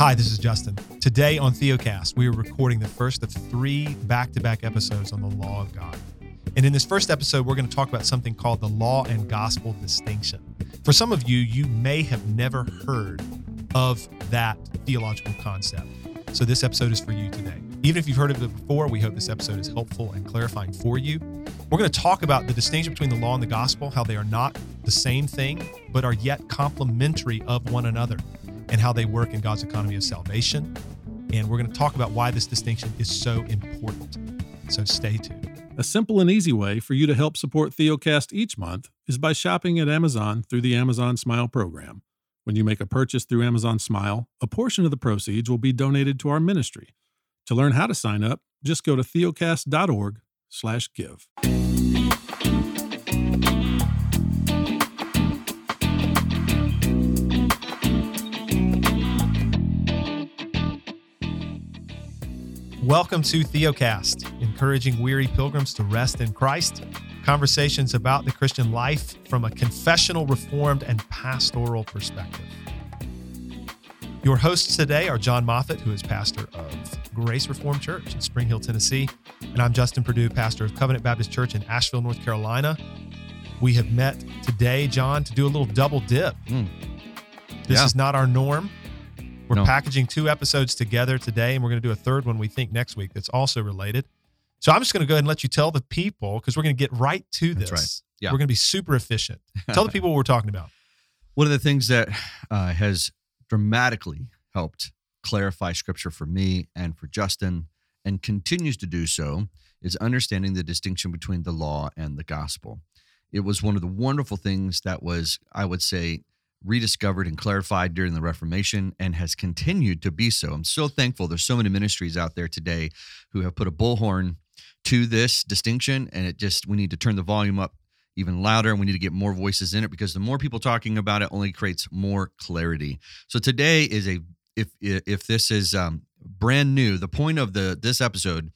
Hi, this is Justin. Today on Theocast, we are recording the first of three back to back episodes on the law of God. And in this first episode, we're going to talk about something called the law and gospel distinction. For some of you, you may have never heard of that theological concept. So this episode is for you today. Even if you've heard of it before, we hope this episode is helpful and clarifying for you. We're going to talk about the distinction between the law and the gospel, how they are not the same thing, but are yet complementary of one another, and how they work in God's economy of salvation. And we're going to talk about why this distinction is so important. So stay tuned. A simple and easy way for you to help support Theocast each month is by shopping at Amazon through the Amazon Smile program. When you make a purchase through Amazon Smile, a portion of the proceeds will be donated to our ministry. To learn how to sign up, just go to theocast.org/give. Welcome to Theocast, encouraging weary pilgrims to rest in Christ. Conversations about the Christian life from a confessional, reformed, and pastoral perspective. Your hosts today are John Moffitt, who is pastor of Grace Reformed Church in Spring Hill, Tennessee, and I'm Justin Perdue, pastor of Covenant Baptist Church in Asheville, North Carolina. We have met today, John, to do a little double dip. Mm. This Yeah. is not our norm. We're No. packaging two episodes together today, and we're going to do a third one we think next week that's also related. So I'm just going to go ahead and let you tell the people because we're going to get right to this. Right. Yeah. We're going to be super efficient. Tell the people what we're talking about. One of the things that uh, has dramatically helped clarify scripture for me and for Justin and continues to do so is understanding the distinction between the law and the gospel. It was one of the wonderful things that was, I would say, rediscovered and clarified during the Reformation and has continued to be so. I'm so thankful there's so many ministries out there today who have put a bullhorn to this distinction and it just we need to turn the volume up even louder and we need to get more voices in it because the more people talking about it only creates more clarity. So today is a if if this is um, brand new, the point of the this episode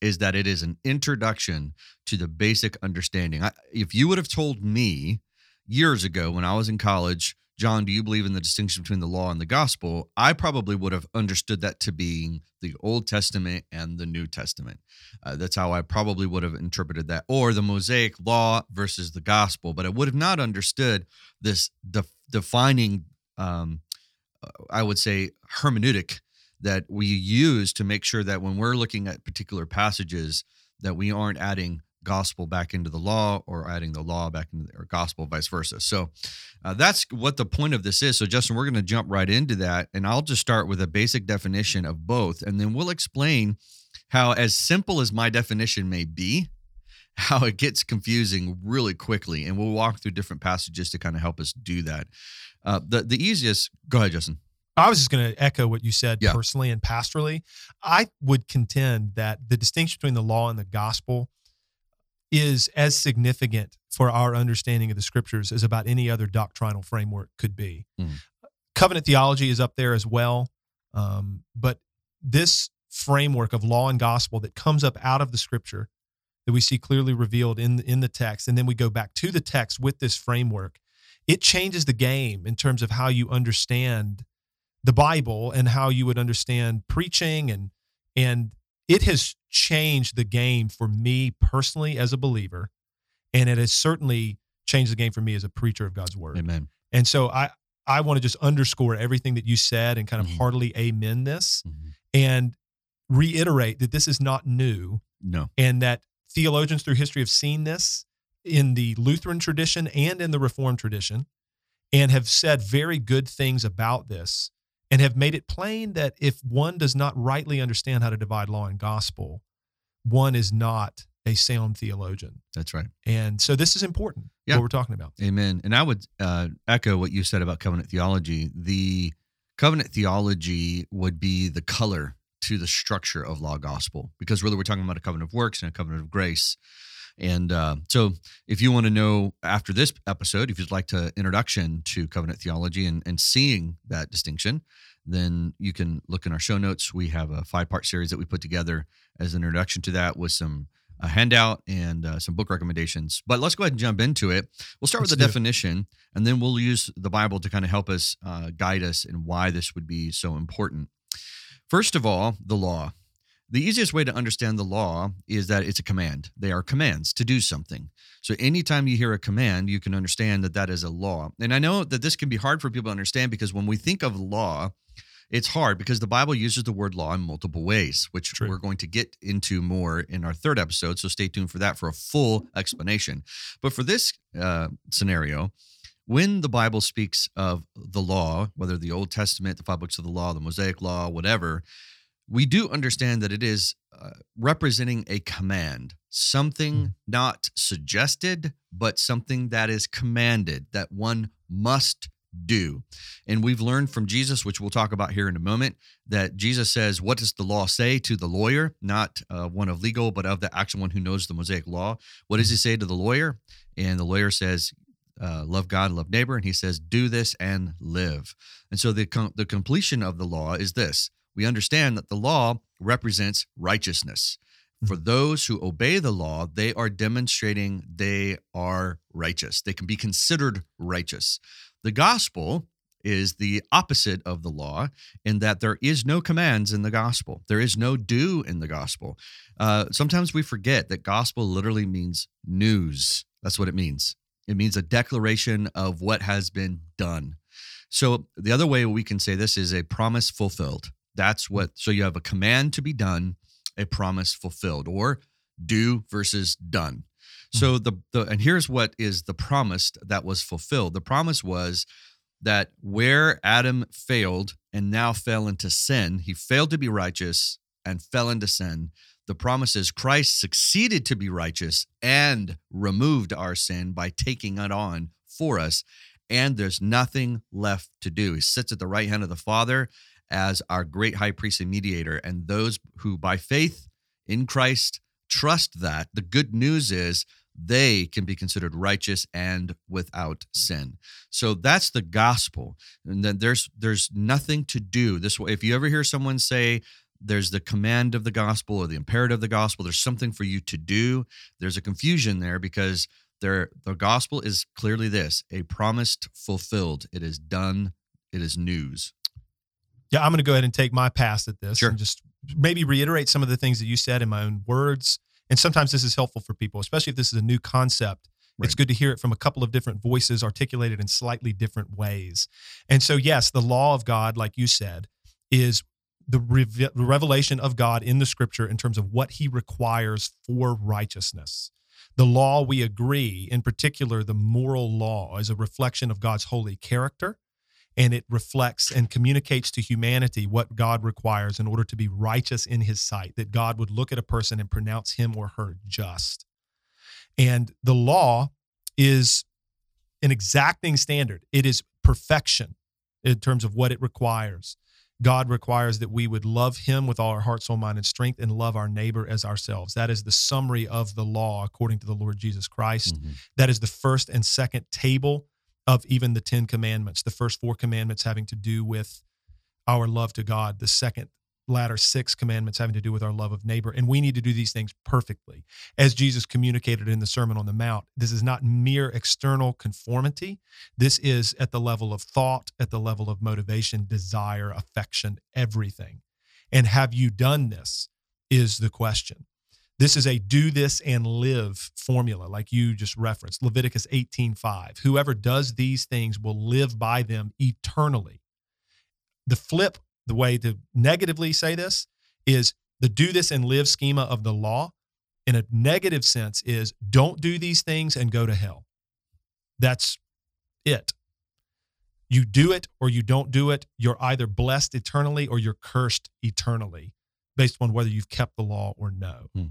is that it is an introduction to the basic understanding. I, if you would have told me years ago when I was in college, John, do you believe in the distinction between the law and the gospel? I probably would have understood that to be the Old Testament and the New Testament. Uh, that's how I probably would have interpreted that, or the Mosaic law versus the gospel. But I would have not understood this def- defining, um, I would say, hermeneutic that we use to make sure that when we're looking at particular passages, that we aren't adding gospel back into the law or adding the law back into the, or gospel vice versa. So uh, that's what the point of this is. So Justin, we're going to jump right into that, and I'll just start with a basic definition of both, and then we'll explain how, as simple as my definition may be, how it gets confusing really quickly, and we'll walk through different passages to kind of help us do that. Uh, the the easiest. Go ahead, Justin. I was just going to echo what you said Yeah. personally and pastorally. I would contend that the distinction between the law and the gospel is as significant for our understanding of the scriptures as about any other doctrinal framework could be. Mm. Covenant theology is up there as well. Um, but this framework of law and gospel that comes up out of the scripture that we see clearly revealed in, in the text, and then we go back to the text with this framework, it changes the game in terms of how you understand the Bible and how you would understand preaching and and it has changed the game for me personally as a believer and it has certainly changed the game for me as a preacher of God's word. Amen. And so I I want to just underscore everything that you said and kind of Mhm. heartily amen this Mhm. and reiterate that this is not new No. and that theologians through history have seen this in the Lutheran tradition and in the Reformed tradition and have said very good things about this and have made it plain that if one does not rightly understand how to divide law and gospel, one is not a sound theologian. That's right. And so this is important, Yeah. what we're talking about. Amen. And I would uh, echo what you said about covenant theology. The covenant theology would be the color to the structure of law gospel because really we're talking about a covenant of works and a covenant of grace. And uh, so, if you want to know after this episode, if you'd like to introduction to covenant theology and, and seeing that distinction, then you can look in our show notes. We have a five part series that we put together as an introduction to that with some a handout and uh, some book recommendations. But let's go ahead and jump into it. We'll start Let's with the do it. definition, and then we'll use the Bible to kind of help us uh, guide us in why this would be so important. First of all, the law. The easiest way to understand the law is that it's a command. They are commands to do something. So anytime you hear a command, you can understand that that is a law. And I know that this can be hard for people to understand because when we think of law, it's hard because the Bible uses the word law in multiple ways, which True. we're going to get into more in our third episode. So stay tuned for that for a full explanation. But for this uh, scenario, when the Bible speaks of the law, whether the Old Testament, the five books of the law, the Mosaic law, whatever, we do understand that it is uh, representing a command, something not suggested, but something that is commanded that one must do. And we've learned from Jesus, which we'll talk about here in a moment, that Jesus says, What does the law say to the lawyer? Not uh, one of legal, but of the actual one who knows the Mosaic law. What does he say to the lawyer? And the lawyer says, uh, love God, love neighbor, and he says, "Do this and live." And so the com- the completion of the law is this: we understand that the law represents righteousness. For those who obey the law, they are demonstrating they are righteous. They can be considered righteous. The gospel is the opposite of the law in that there is no commands in the gospel. There is no do in the gospel. Uh, sometimes we forget that gospel literally means news. That's what it means. It means a declaration of what has been done. So the other way we can say this is a promise fulfilled. That's what, so you have a command to be done, a promise fulfilled, or do versus done. So mm-hmm. the, the and here's what is the promise that was fulfilled. The promise was that where Adam failed and now fell into sin, he failed to be righteous and fell into sin. The promise is Christ succeeded to be righteous and removed our sin by taking it on for us. And there's nothing left to do. He sits at the right hand of the Father as our great high priest and mediator. And those who by faith in Christ trust that, the good news is they can be considered righteous and without sin. So that's the gospel. And then there's there's nothing to do. This way, if you ever hear someone say there's the command of the gospel or the imperative of the gospel, there's something for you to do. There's a confusion there because there the gospel is clearly this a promised fulfilled. It is done, it is news. Yeah, I'm going to go ahead and take my pass at this Sure. and just maybe reiterate some of the things that you said in my own words. And sometimes this is helpful for people, especially if this is a new concept. It's good to hear it from a couple of different voices articulated in slightly different ways. And so, yes, the law of God, like you said, is the reve- revelation of God in the scripture in terms of what he requires for righteousness. The law, we agree, in particular, the moral law, is a reflection of God's holy character and it reflects and communicates to humanity what God requires in order to be righteous in his sight, that God would look at a person and pronounce him or her just. And the law is an exacting standard, it is perfection in terms of what it requires. God requires that we would love him with all our heart, soul, mind, and strength and love our neighbor as ourselves. That is the summary of the law according to the Lord Jesus Christ. Mhm. That is the first and second table of even the 10 commandments. The first four commandments having to do with our love to God, the second latter six commandments having to do with our love of neighbor. And we need to do these things perfectly. As Jesus communicated in the Sermon on the Mount, this is not mere external conformity. This is at the level of thought, at the level of motivation, desire, affection, everything. And have you done this? Is the question. This is a do this and live formula, like you just referenced. Leviticus 18:5. Whoever does these things will live by them eternally. The flip, the way to negatively say this is the do this and live schema of the law in a negative sense is don't do these things and go to hell. That's it. You do it or you don't do it, you're either blessed eternally or you're cursed eternally based on whether you've kept the law or no. Hmm.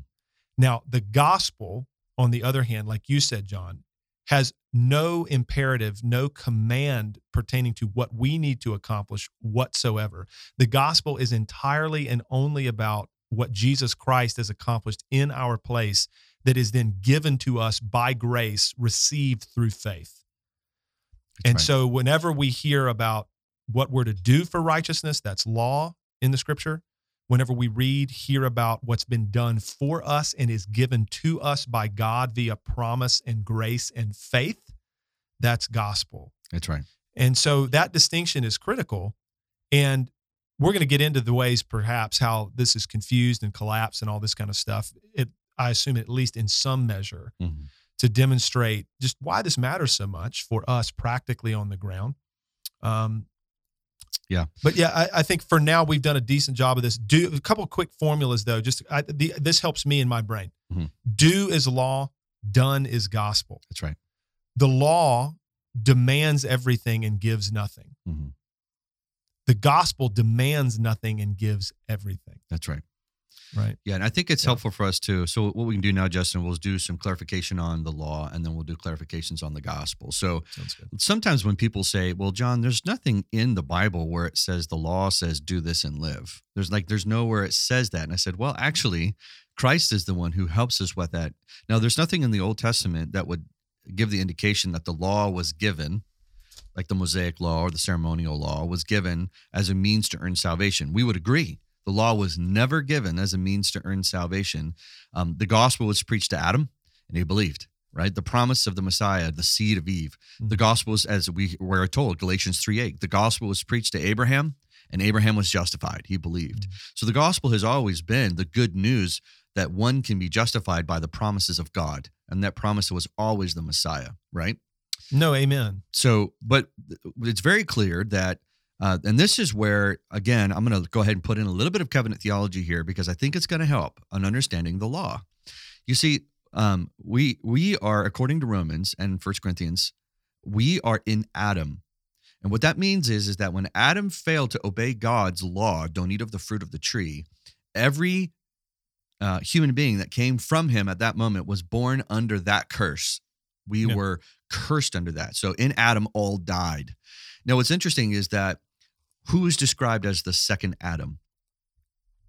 Now, the gospel, on the other hand, like you said, John, has no imperative, no command pertaining to what we need to accomplish whatsoever. The gospel is entirely and only about what Jesus Christ has accomplished in our place that is then given to us by grace, received through faith. That's and right. so, whenever we hear about what we're to do for righteousness, that's law in the scripture. Whenever we read, hear about what's been done for us and is given to us by God via promise and grace and faith, that's gospel. That's right. And so that distinction is critical. And we're going to get into the ways perhaps how this is confused and collapsed and all this kind of stuff. It, I assume, at least in some measure, Mhm. to demonstrate just why this matters so much for us practically on the ground. Um, Yeah. But yeah, I, I think for now we've done a decent job of this. Do a couple of quick formulas though. Just I, the, this helps me in my brain. Mhm. Do is law. Done is gospel. That's right. The law demands everything and gives nothing. Mhm. The gospel demands nothing and gives everything. That's right. Right. Yeah, and I think it's Yeah. helpful for us too. So what we can do now, Justin, we'll do some clarification on the law, and then we'll do clarifications on the gospel. So sometimes when people say, "Well, John, there's nothing in the Bible where it says the law says do this and live." There's like there's nowhere it says that. And I said, "Well, actually, Christ is the one who helps us with that." Now, there's nothing in the Old Testament that would give the indication that the law was given like the Mosaic law or the ceremonial law was given as a means to earn salvation. We would agree. The law was never given as a means to earn salvation. Um, the gospel was preached to Adam, and he believed. Right, the promise of the Messiah, the seed of Eve. The Mhm. gospel was, as we were told, Galatians three eight. The gospel was preached to Abraham, and Abraham was justified. He believed. So the gospel has always been the good news that one can be justified by the promises of God, and that promise was always the Messiah. Right. No, amen. So, but it's very clear that, uh, and this is where, again, I'm going to go ahead and put in a little bit of covenant theology here because I think it's going to help on understanding the law. You see, um, we we are according to Romans and First Corinthians, we are in Adam, and what that means is is that when Adam failed to obey God's law, don't eat of the fruit of the tree, every uh, human being that came from him at that moment was born under that curse. We Yeah. were cursed under that. So in Adam, all died. Now, what's interesting is that who is described as the second Adam?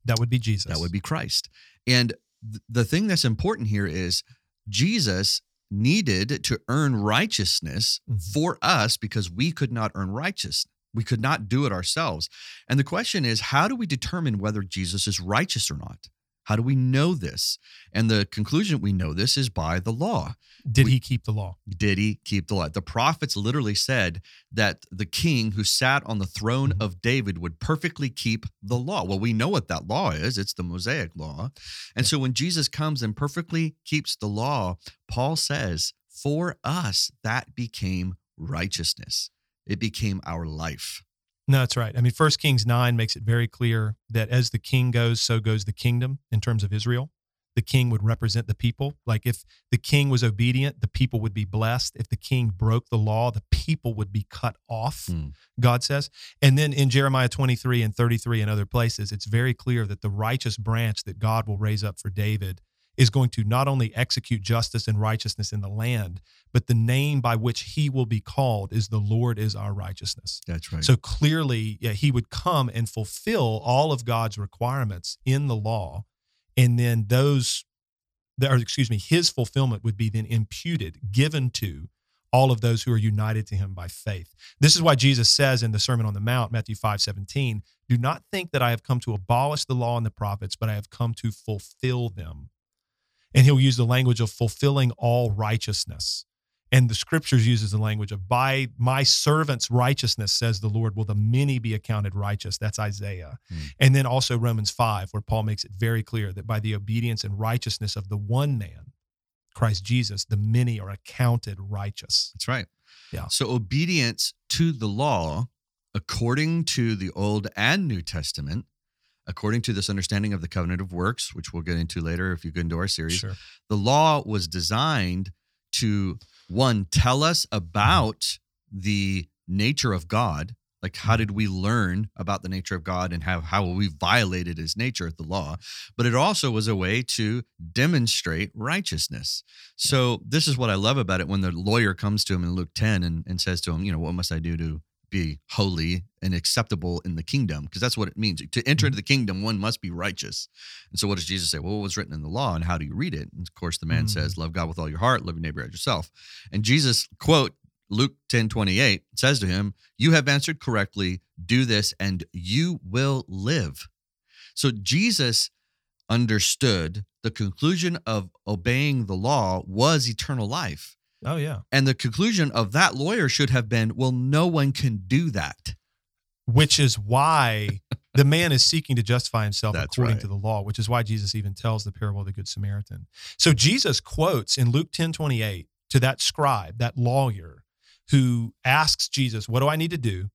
That would be Jesus. That would be Christ. And th- the thing that's important here is Jesus needed to earn righteousness Mhm. for us because we could not earn righteousness. We could not do it ourselves. And the question is, how do we determine whether Jesus is righteous or not? How do we know this? And the conclusion we know this is by the law. Did we- he keep the law? Did he keep the law? The prophets literally said that the king who sat on the throne Mhm. of David would perfectly keep the law. Well, we know what that law is it's the Mosaic law. And so when Jesus comes and perfectly keeps the law, Paul says, for us, that became righteousness. It became our life. No, that's right. I mean, First Kings nine makes it very clear that as the king goes, so goes the kingdom in terms of Israel. The king would represent the people. Like if the king was obedient, the people would be blessed. If the king broke the law, the people would be cut off. Hmm. God says. And then in Jeremiah 23 and 33 and other places, it's very clear that the righteous branch that God will raise up for David is going to not only execute justice and righteousness in the land, but the name by which he will be called is the Lord is our righteousness. That's right. So clearly, yeah, he would come and fulfill all of God's requirements in the law, and then those, or excuse me, his fulfillment would be then imputed, given to all of those who are united to him by faith. This is why Jesus says in the Sermon on the Mount, Matthew 5 17, do not think that I have come to abolish the law and the prophets, but I have come to fulfill them. And he'll use the language of fulfilling all righteousness. And the scriptures uses the language of by my servant's righteousness, says the Lord, will the many be accounted righteous. That's Isaiah. Hmm. And then also Romans 5, where Paul makes it very clear that by the obedience and righteousness of the one man, Christ Jesus, the many are accounted righteous. That's right. Yeah. So obedience to the law, according to the Old and New Testament, according to this understanding of the covenant of works, which we'll get into later if you go into our series, Sure. the law was designed to one tell us about the nature of God. Like, how mm-hmm. did we learn about the nature of God and how, how we violated his nature, at the law? But it also was a way to demonstrate righteousness. So, this is what I love about it when the lawyer comes to him in Luke 10 and, and says to him, You know, what must I do to be holy and acceptable in the kingdom? Because that's what it means. To enter into the kingdom, one must be righteous. And so, what does Jesus say? Well, what was written in the law and how do you read it? And of course, the man Mhm. says, Love God with all your heart, love your neighbor as yourself. And Jesus, quote, Luke 10 28 says to him, You have answered correctly, do this, and you will live. So Jesus understood the conclusion of obeying the law was eternal life. Oh yeah. And the conclusion of that lawyer should have been, well, no one can do that. Which is why the man is seeking to justify himself That's according right. to the law, which is why Jesus even tells the parable of the Good Samaritan. So Jesus quotes in Luke 10 28 to that scribe, that lawyer, who asks Jesus, What do I need to do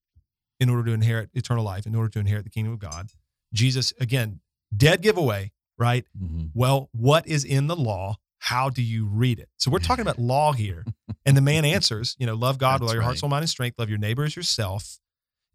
in order to inherit eternal life, in order to inherit the kingdom of God? Jesus, again, dead giveaway, right? Mhm. Well, what is in the law? How do you read it? So we're talking about law here. And the man answers, you know, love God with all your heart, right. soul, mind, and strength. Love your neighbor as yourself.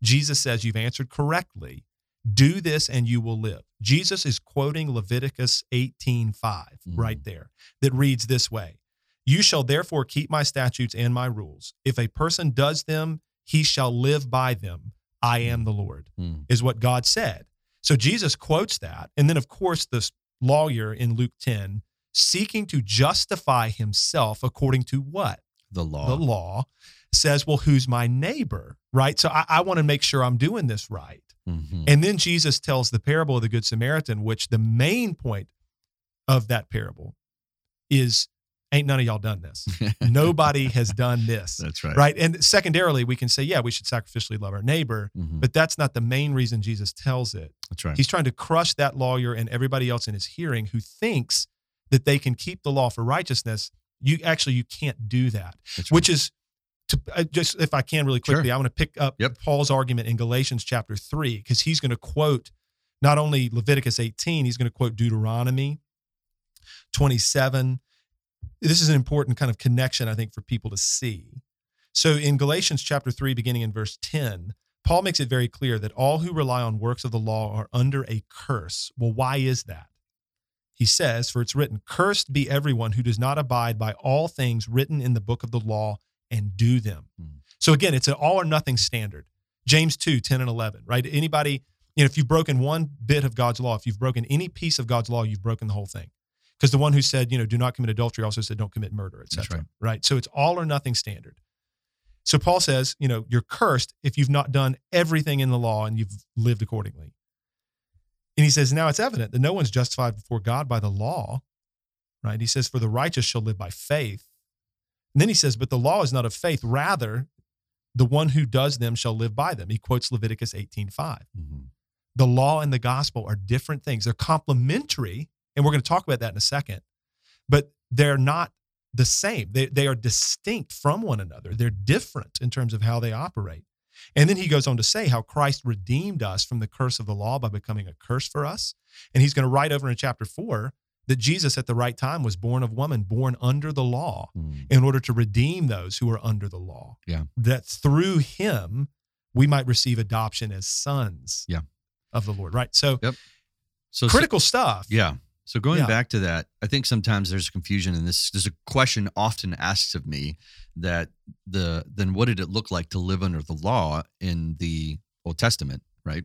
Jesus says, You've answered correctly. Do this and you will live. Jesus is quoting Leviticus 18 5 Mhm. right there, that reads this way You shall therefore keep my statutes and my rules. If a person does them, he shall live by them. I am the Lord Mm. is what God said. So Jesus quotes that. And then, of course, this lawyer in Luke 10 seeking to justify himself according to what? The law. The law says, well, who's my neighbor? Right. So I, I want to make sure I'm doing this right. Mhm. And then Jesus tells the parable of the Good Samaritan, which the main point of that parable is ain't none of y'all done this. Nobody has done this. That's right. Right. And secondarily, we can say, yeah, we should sacrificially love our neighbor. Mhm. But that's not the main reason Jesus tells it. That's right. He's trying to crush that lawyer and everybody else in his hearing who thinks that they can keep the law for righteousness. You actually you can't do that. Right. Which is to uh, just if I can really Sure. quickly, I want to pick up Yep. Paul's argument in Galatians chapter 3 because he's going to quote not only Leviticus 18, he's going to quote Deuteronomy 27. This is an important kind of connection I think for people to see. So in Galatians chapter 3 beginning in verse 10, Paul makes it very clear that all who rely on works of the law are under a curse. Well, why is that? He says, For it's written, Cursed be everyone who does not abide by all things written in the book of the law and do them. Hmm. So again, it's an all or nothing standard. James 2, 10 and 11, right? Anybody, you know, if you've broken one bit of God's law, if you've broken any piece of God's law, you've broken the whole thing. Because the one who said, you know, do not commit adultery also said, don't commit murder, etc. right. right. So it's all or nothing standard. So Paul says, you know, you're cursed if you've not done everything in the law and you've lived accordingly. And he says, now it's evident that no one's justified before God by the law, right? He says, for the righteous shall live by faith. And then he says, but the law is not of faith. Rather, the one who does them shall live by them. He quotes Leviticus 18 5. Mhm. The law and the gospel are different things. They're complementary, and we're going to talk about that in a second, but they're not the same. They, they are distinct from one another. They're different in terms of how they operate. And then he goes on to say how Christ redeemed us from the curse of the law by becoming a curse for us. And he's going to write over in chapter four that Jesus at the right time was born of woman, born under the law Mhm. in order to redeem those who are under the law. Yeah. That through him we might receive adoption as sons Yeah. of the Lord. Right. So So so- critical stuff. Yeah. So going Yeah. back to that, I think sometimes there's confusion and this. There's a question often asked of me that the then what did it look like to live under the law in the Old Testament, right?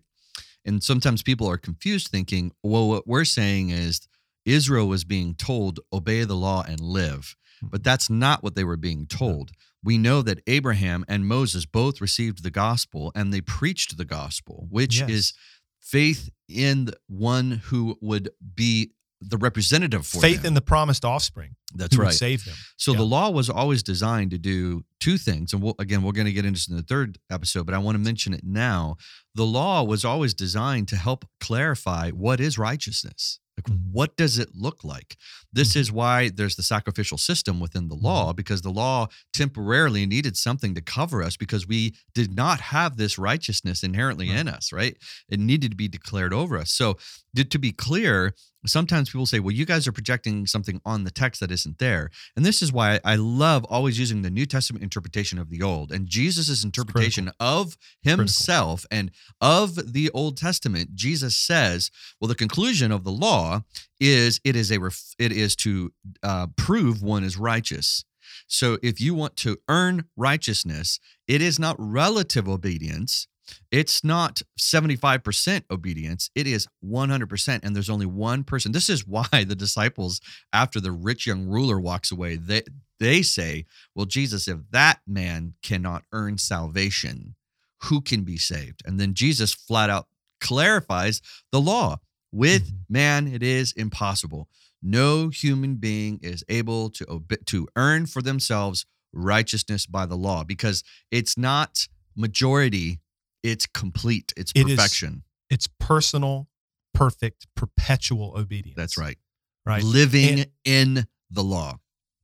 And sometimes people are confused, thinking, well, what we're saying is Israel was being told obey the law and live, but mm-hmm. that's not what they were being told. We know that Abraham and Moses both received the gospel and they preached the gospel, which Yes. is faith in one who would be the representative for Faith them. in the promised offspring That's right. save them. So Yeah. the law was always designed to do two things. And we'll, again, we're going to get into this in the third episode, but I want to mention it now. The law was always designed to help clarify what is righteousness. Like, Mhm. what does it look like? This Mhm. is why there's the sacrificial system within the law, because the law temporarily needed something to cover us because we did not have this righteousness inherently Right. in us, right? It needed to be declared over us. So, to, be clear, sometimes people say, well, you guys are projecting something on the text that isn't there. And this is why I love always using the New Testament interpretation of the Old and Jesus' interpretation of himself and of the Old Testament. Jesus says, well, the conclusion of the law is it is a ref- it is to uh, prove one is righteous. So if you want to earn righteousness, it is not relative obedience. It's not 75% obedience. It is 100%. And there's only one person. This is why the disciples, after the rich young ruler walks away, they, they say, Well, Jesus, if that man cannot earn salvation, who can be saved? And then Jesus flat out clarifies the law. With Mhm. man, it is impossible. No human being is able to obe- to earn for themselves righteousness by the law because it's not majority, it's complete, it's It is- perfection. It's personal, perfect, perpetual obedience. That's right. Right. Living And- in the law.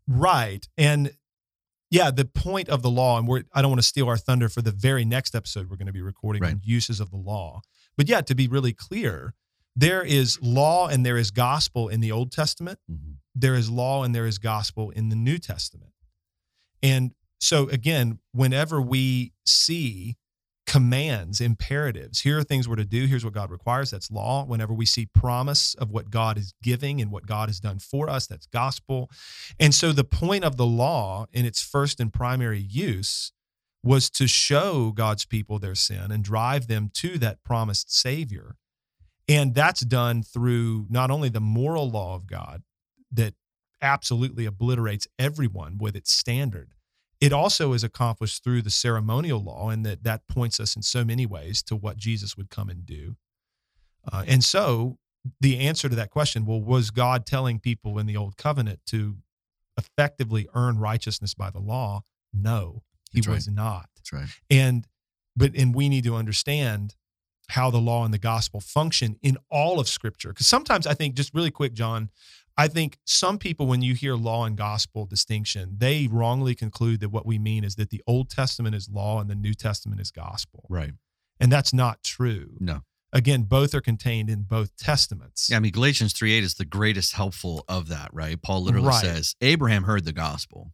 Right. And yeah, the point of the law, and we're I don't want to steal our thunder for the very next episode we're going to be recording Right. on uses of the law. But yeah, to be really clear, there is law and there is gospel in the Old Testament. Mhm. There is law and there is gospel in the New Testament. And so again, whenever we see commands, imperatives, here are things we're to do, here's what God requires, that's law. Whenever we see promise of what God is giving and what God has done for us, that's gospel. And so the point of the law in its first and primary use was to show God's people their sin and drive them to that promised Savior. And that's done through not only the moral law of God that absolutely obliterates everyone with its standard, it also is accomplished through the ceremonial law, and that that points us in so many ways to what Jesus would come and do. Uh, and so the answer to that question, well, was God telling people in the old covenant to effectively earn righteousness by the law? No, he right. was not. That's right. And but and we need to understand how the law and the gospel function in all of scripture. Because sometimes I think, just really quick, John, I think some people, when you hear law and gospel distinction, they wrongly conclude that what we mean is that the Old Testament is law and the New Testament is gospel. Right. And that's not true. No. Again, both are contained in both testaments. Yeah, I mean Galatians 3 8 is the greatest helpful of that, right? Paul literally Right. says, Abraham heard the gospel.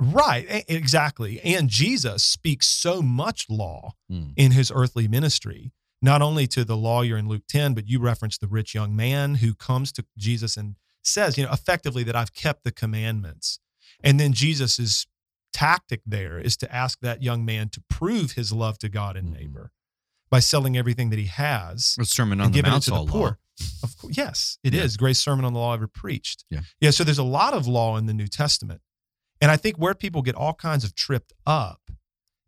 Right, exactly. And Jesus speaks so much law Hmm. in his earthly ministry, not only to the lawyer in Luke 10, but you referenced the rich young man who comes to Jesus and says, you know, effectively that I've kept the commandments. And then Jesus's tactic there is to ask that young man to prove his love to God and Mhm. neighbor by selling everything that he has The Sermon on the Mount to the law. poor. Of course, yes, it is Yeah. Greatest sermon on the law ever preached. Yeah. Yeah. So there's a lot of law in the New Testament. And I think where people get all kinds of tripped up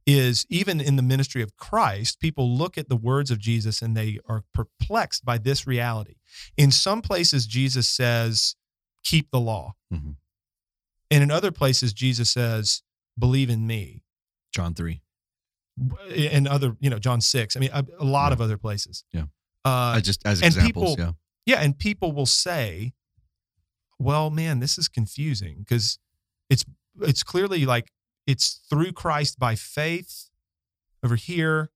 is even in the ministry of Christ, people look at the words of Jesus and they are perplexed by this reality. In some places, Jesus says, keep the law. Mhm. And in other places, Jesus says, believe in me. John 3. And other, you know, John 6. I mean, a, a lot Yeah. of other places. Yeah. Uh, I just as and examples, people- yeah. Yeah, and people will say, "Well, man, this is confusing because it's it's clearly like it's through Christ by faith over here,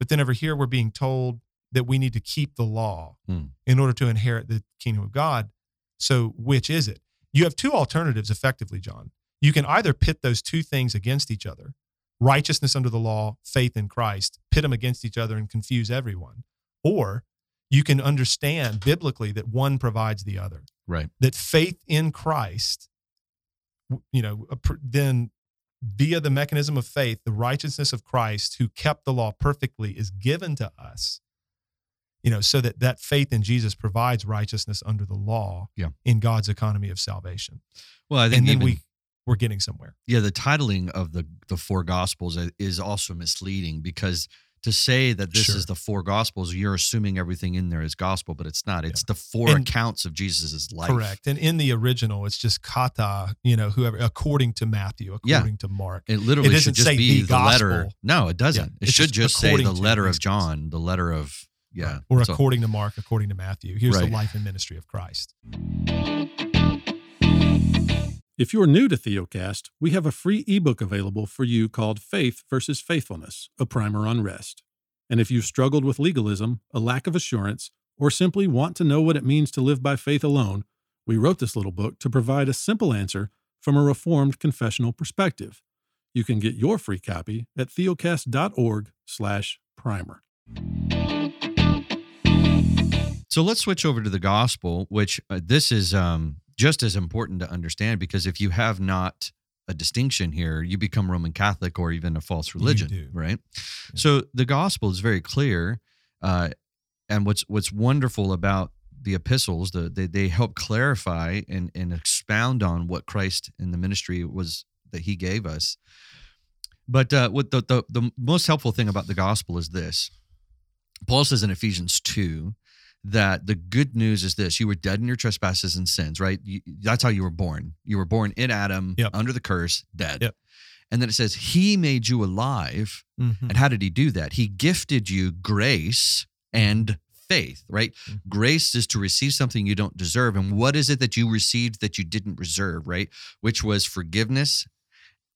but then over here we're being told that we need to keep the law Hmm. in order to inherit the kingdom of God. So, which is it? You have two alternatives effectively, John. You can either pit those two things against each other, righteousness under the law, faith in Christ, pit them against each other and confuse everyone, or you can understand biblically that one provides the other Right. that faith in christ you know then via the mechanism of faith the righteousness of christ who kept the law perfectly is given to us you know so that that faith in jesus provides righteousness under the law Yeah. in god's economy of salvation Well, I think and then even, we we're getting somewhere yeah, the titling of the the four gospels is also misleading because to say that this Sure. is the four gospels, you're assuming everything in there is gospel, but it's not. It's the four And- accounts of Jesus's life. correct and in the original it's just kata you know whoever according to matthew Yeah. according to mark It literally It doesn't should just say be the the, letter. No, it doesn't. Yeah, it it's should just just say the letter of. John, the letter of yeah, or that's all. according to mark according to matthew here's the life and ministry of christ If you're new to Theocast, we have a free ebook available for you called Faith versus Faithfulness, a primer on rest. And if you've struggled with legalism, a lack of assurance, or simply want to know what it means to live by faith alone, we wrote this little book to provide a simple answer from a reformed confessional perspective. You can get your free copy at theocast.org/primer. So let's switch over to the gospel, which uh, this is um, just as important to understand because if you have not a distinction here, you become Roman Catholic or even a false religion, right? So the gospel is very clear, uh, and what's what's wonderful about the epistles, the, they they help clarify and and expound on what Christ in the ministry was that He gave us. But uh, what the, the the most helpful thing about the gospel is this: Paul says in Ephesians two that the good news is this you were dead in your trespasses and sins, right? You, that's how you were born. You were born in Adam, Yep. under the curse, dead. Yep. And then it says, He made you alive. Mhm. And how did He do that? He gifted you grace and faith, right? Mhm. Grace is to receive something you don't deserve. And what is it that you received that you didn't reserve, right? Which was forgiveness,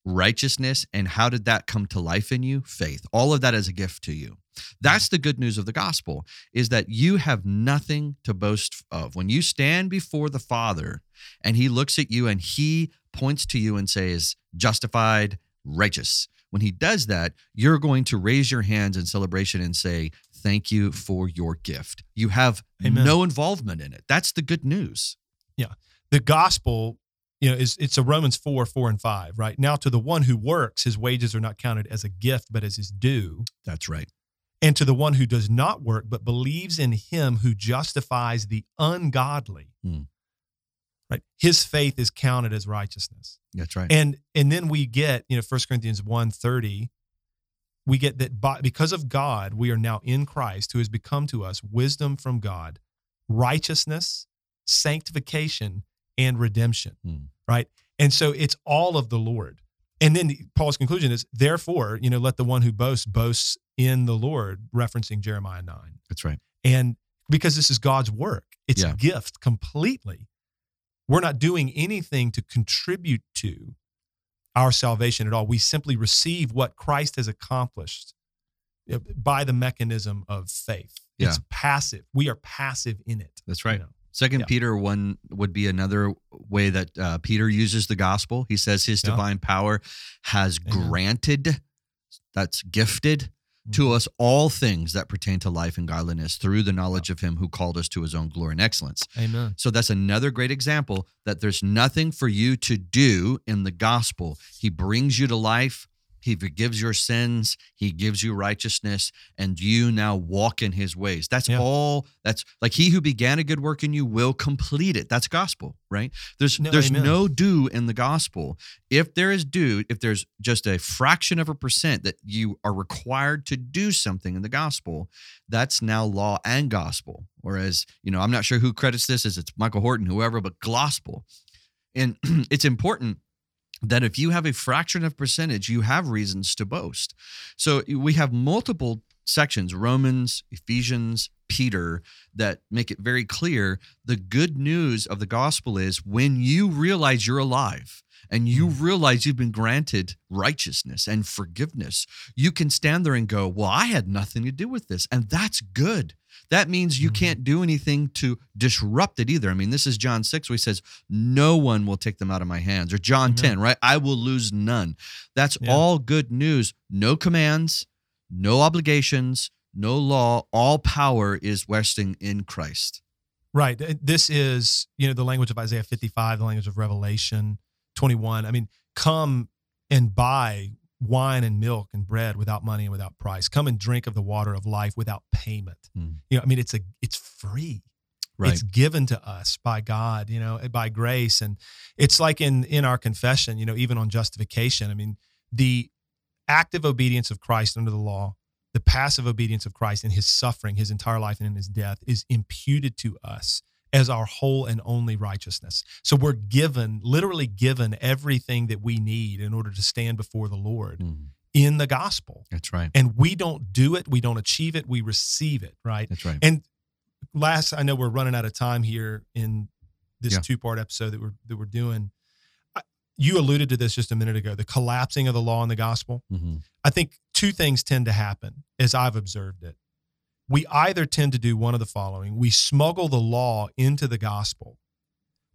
righteousness. And how did that come to life in you? Faith. All of that is a gift to you. That's the good news of the gospel is that you have nothing to boast of. When you stand before the Father and he looks at you and he points to you and says, justified, righteous. When he does that, you're going to raise your hands in celebration and say, Thank you for your gift. You have Amen. no involvement in it. That's the good news. Yeah. The gospel you know is it's a romans 4 4 and 5 right now to the one who works his wages are not counted as a gift but as his due That's right. And to the one who does not work but believes in him who justifies the ungodly Hmm. right his faith is counted as righteousness That's right. and and then we get you know 1 corinthians 1 30 we get that by, because of god we are now in christ who has become to us wisdom from god righteousness sanctification and redemption Hmm. right and so it's all of the lord and then paul's conclusion is therefore you know let the one who boasts boasts in the lord referencing jeremiah 9 That's right. and because this is God's work, it's Yeah. a gift completely. We're not doing anything to contribute to our salvation at all. We simply receive what Christ has accomplished by the mechanism of faith. It's passive. We are passive in it. That's you right. know. Second Yeah. Peter one would be another way that uh, Peter uses the gospel. He says his Yeah. divine power has Amen. granted, that's gifted to Mhm. us all things that pertain to life and godliness through the knowledge of him who called us to his own glory and excellence. Amen. So that's another great example that there's nothing for you to do in the gospel. He brings you to life. He forgives your sins. He gives you righteousness, and you now walk in his ways. That's Yeah. all. That's like he who began a good work in you will complete it. That's gospel, right? There's No, there's amen. no do in the gospel. If there is do, if there's just a fraction of a percent that you are required to do something in the gospel, that's now law and gospel. Whereas, you know, I'm not sure who credits this as it's Michael Horton, whoever, but gospel. And it's important that if you have a fraction of percentage, you have reasons to boast. So we have multiple sections Romans, Ephesians, Peter that make it very clear the good news of the gospel is when you realize you're alive and you realize you've been granted righteousness and forgiveness, you can stand there and go, Well, I had nothing to do with this. And that's good. That means you Mhm. can't do anything to disrupt it either. I mean, this is John 6 where he says, No one will take them out of my hands. Or John Amen. 10, right? I will lose none. That's Yeah. all good news. No commands, no obligations, no law. All power is resting in Christ. Right. This is, you know, the language of Isaiah 55, the language of Revelation 21. I mean, come and buy wine and milk and bread without money and without price. Come and drink of the water of life without payment. Hmm. You know, I mean, it's a it's free. Right. It's given to us by God, you know, by grace. And it's like in in our confession, you know, even on justification. I mean, the active obedience of Christ under the law, the passive obedience of Christ in his suffering, his entire life, and in his death is imputed to us as our whole and only righteousness. So we're given, literally given everything that we need in order to stand before the Lord Mm, in the gospel. That's right. And we don't do it, we don't achieve it, we receive it, right? That's right. And last, I know we're running out of time here in this Yeah. two part episode that we're that we're doing. You alluded to this just a minute ago, the collapsing of the law and the gospel. Mhm. I think two things tend to happen as I've observed it. We either tend to do one of the following we smuggle the law into the gospel,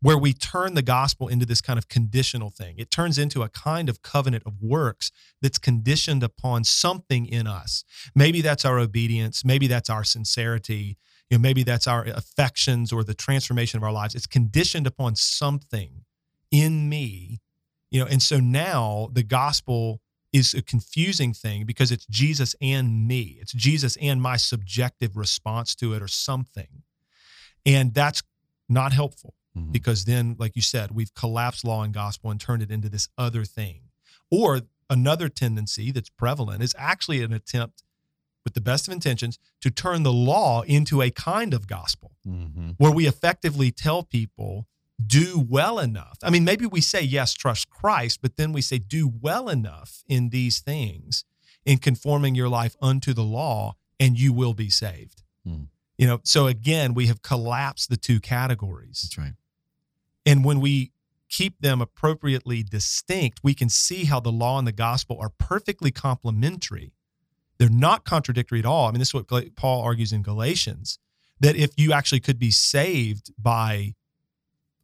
where we turn the gospel into this kind of conditional thing. It turns into a kind of covenant of works that's conditioned upon something in us. Maybe that's our obedience, maybe that's our sincerity, you know, maybe that's our affections or the transformation of our lives. It's conditioned upon something in me, you know, and so now the gospel is a confusing thing because it's Jesus and me. It's Jesus and my subjective response to it or something. And that's not helpful Mhm. because then, like you said, we've collapsed law and gospel and turned it into this other thing. Or another tendency that's prevalent is actually an attempt with the best of intentions to turn the law into a kind of gospel Mm-hmm. where we effectively tell people do well enough. I mean, maybe we say yes, trust Christ, but then we say do well enough in these things in conforming your life unto the law and you will be saved. Hmm. You know, so again, we have collapsed the two categories. That's right. And when we keep them appropriately distinct, we can see how the law and the gospel are perfectly complementary. They're not contradictory at all. I mean, this is what Paul argues in Galatians that if you actually could be saved by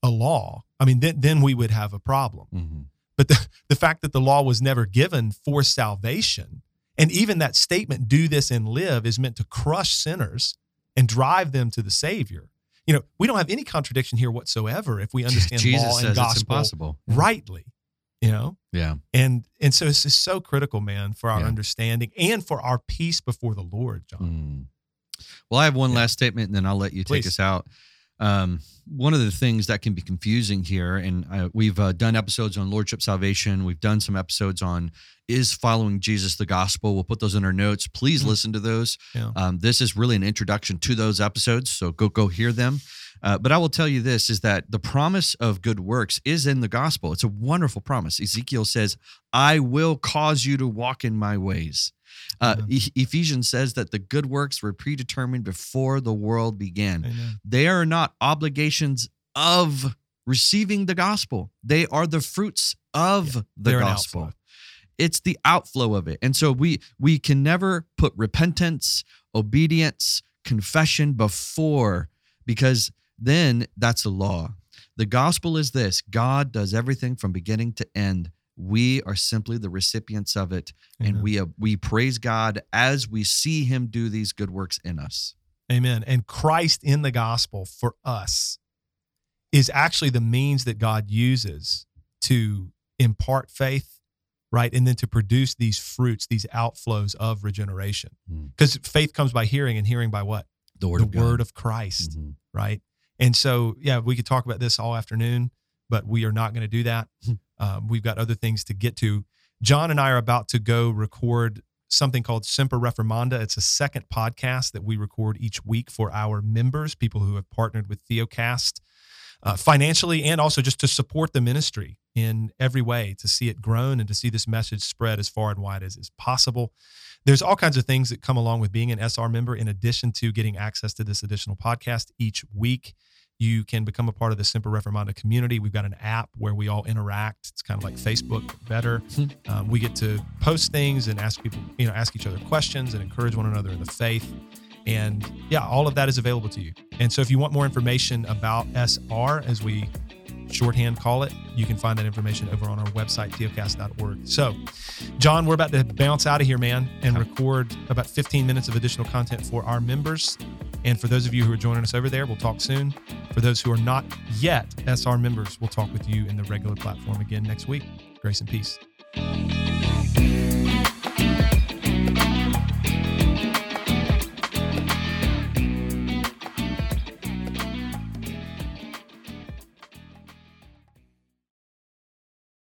a law, I mean, then, then we would have a problem. Mm-hmm. But the, the fact that the law was never given for salvation, and even that statement, do this and live, is meant to crush sinners and drive them to the Savior. You know, we don't have any contradiction here whatsoever if we understand Jesus law and gospel impossible. rightly. You know, Yeah. and and so it's just so critical, man, for our Yeah. understanding and for our peace before the Lord, John. Mm. Well, I have one Yeah. last statement, and then I'll let you take Please. us out. Um, one of the things that can be confusing here, and uh, we've uh, done episodes on Lordship Salvation. We've done some episodes on is following Jesus the gospel. We'll put those in our notes. Please Mhm. listen to those. Yeah. Um, this is really an introduction to those episodes, so go go hear them. Uh, but I will tell you this: is that the promise of good works is in the gospel. It's a wonderful promise. Ezekiel says, "I will cause you to walk in my ways." Uh, Amen. E- Ephesians says that the good works were predetermined before the world began. Amen. They are not obligations of receiving the gospel. They are the fruits of the gospel. It's the outflow of it. And so we we can never put repentance, obedience, confession before because then that's a law. The gospel is this God does everything from beginning to end. We are simply the recipients of it, and we uh, we praise God as we see Him do these good works in us. Amen. And Christ in the gospel for us is actually the means that God uses to impart faith, right? And then to produce these fruits, these outflows of regeneration. Mm. Because faith comes by hearing, and hearing by what? The word the of word of Christ, Mhm. right? And so, yeah, we could talk about this all afternoon, but we are not going to do that. Um, we've got other things to get to. John and I are about to go record something called Semper Reformanda. It's a second podcast that we record each week for our members, people who have partnered with Theocast uh, financially and also just to support the ministry in every way, to see it grown and to see this message spread as far and wide as is possible. There's all kinds of things that come along with being an SR member, in addition to getting access to this additional podcast each week. You can become a part of the Semper Reformanda community. We've got an app where we all interact. It's kind of like Facebook, better. Um, we get to post things and ask people, you know, ask each other questions and encourage one another in the faith. And yeah, all of that is available to you. And so if you want more information about SR, as we shorthand call it, you can find that information over on our website, theocast.org. So, John, we're about to bounce out of here, man, and record about 15 minutes of additional content for our members. And for those of you who are joining us over there, we'll talk soon. For those who are not yet SR members, we'll talk with you in the regular platform again next week. Grace and peace.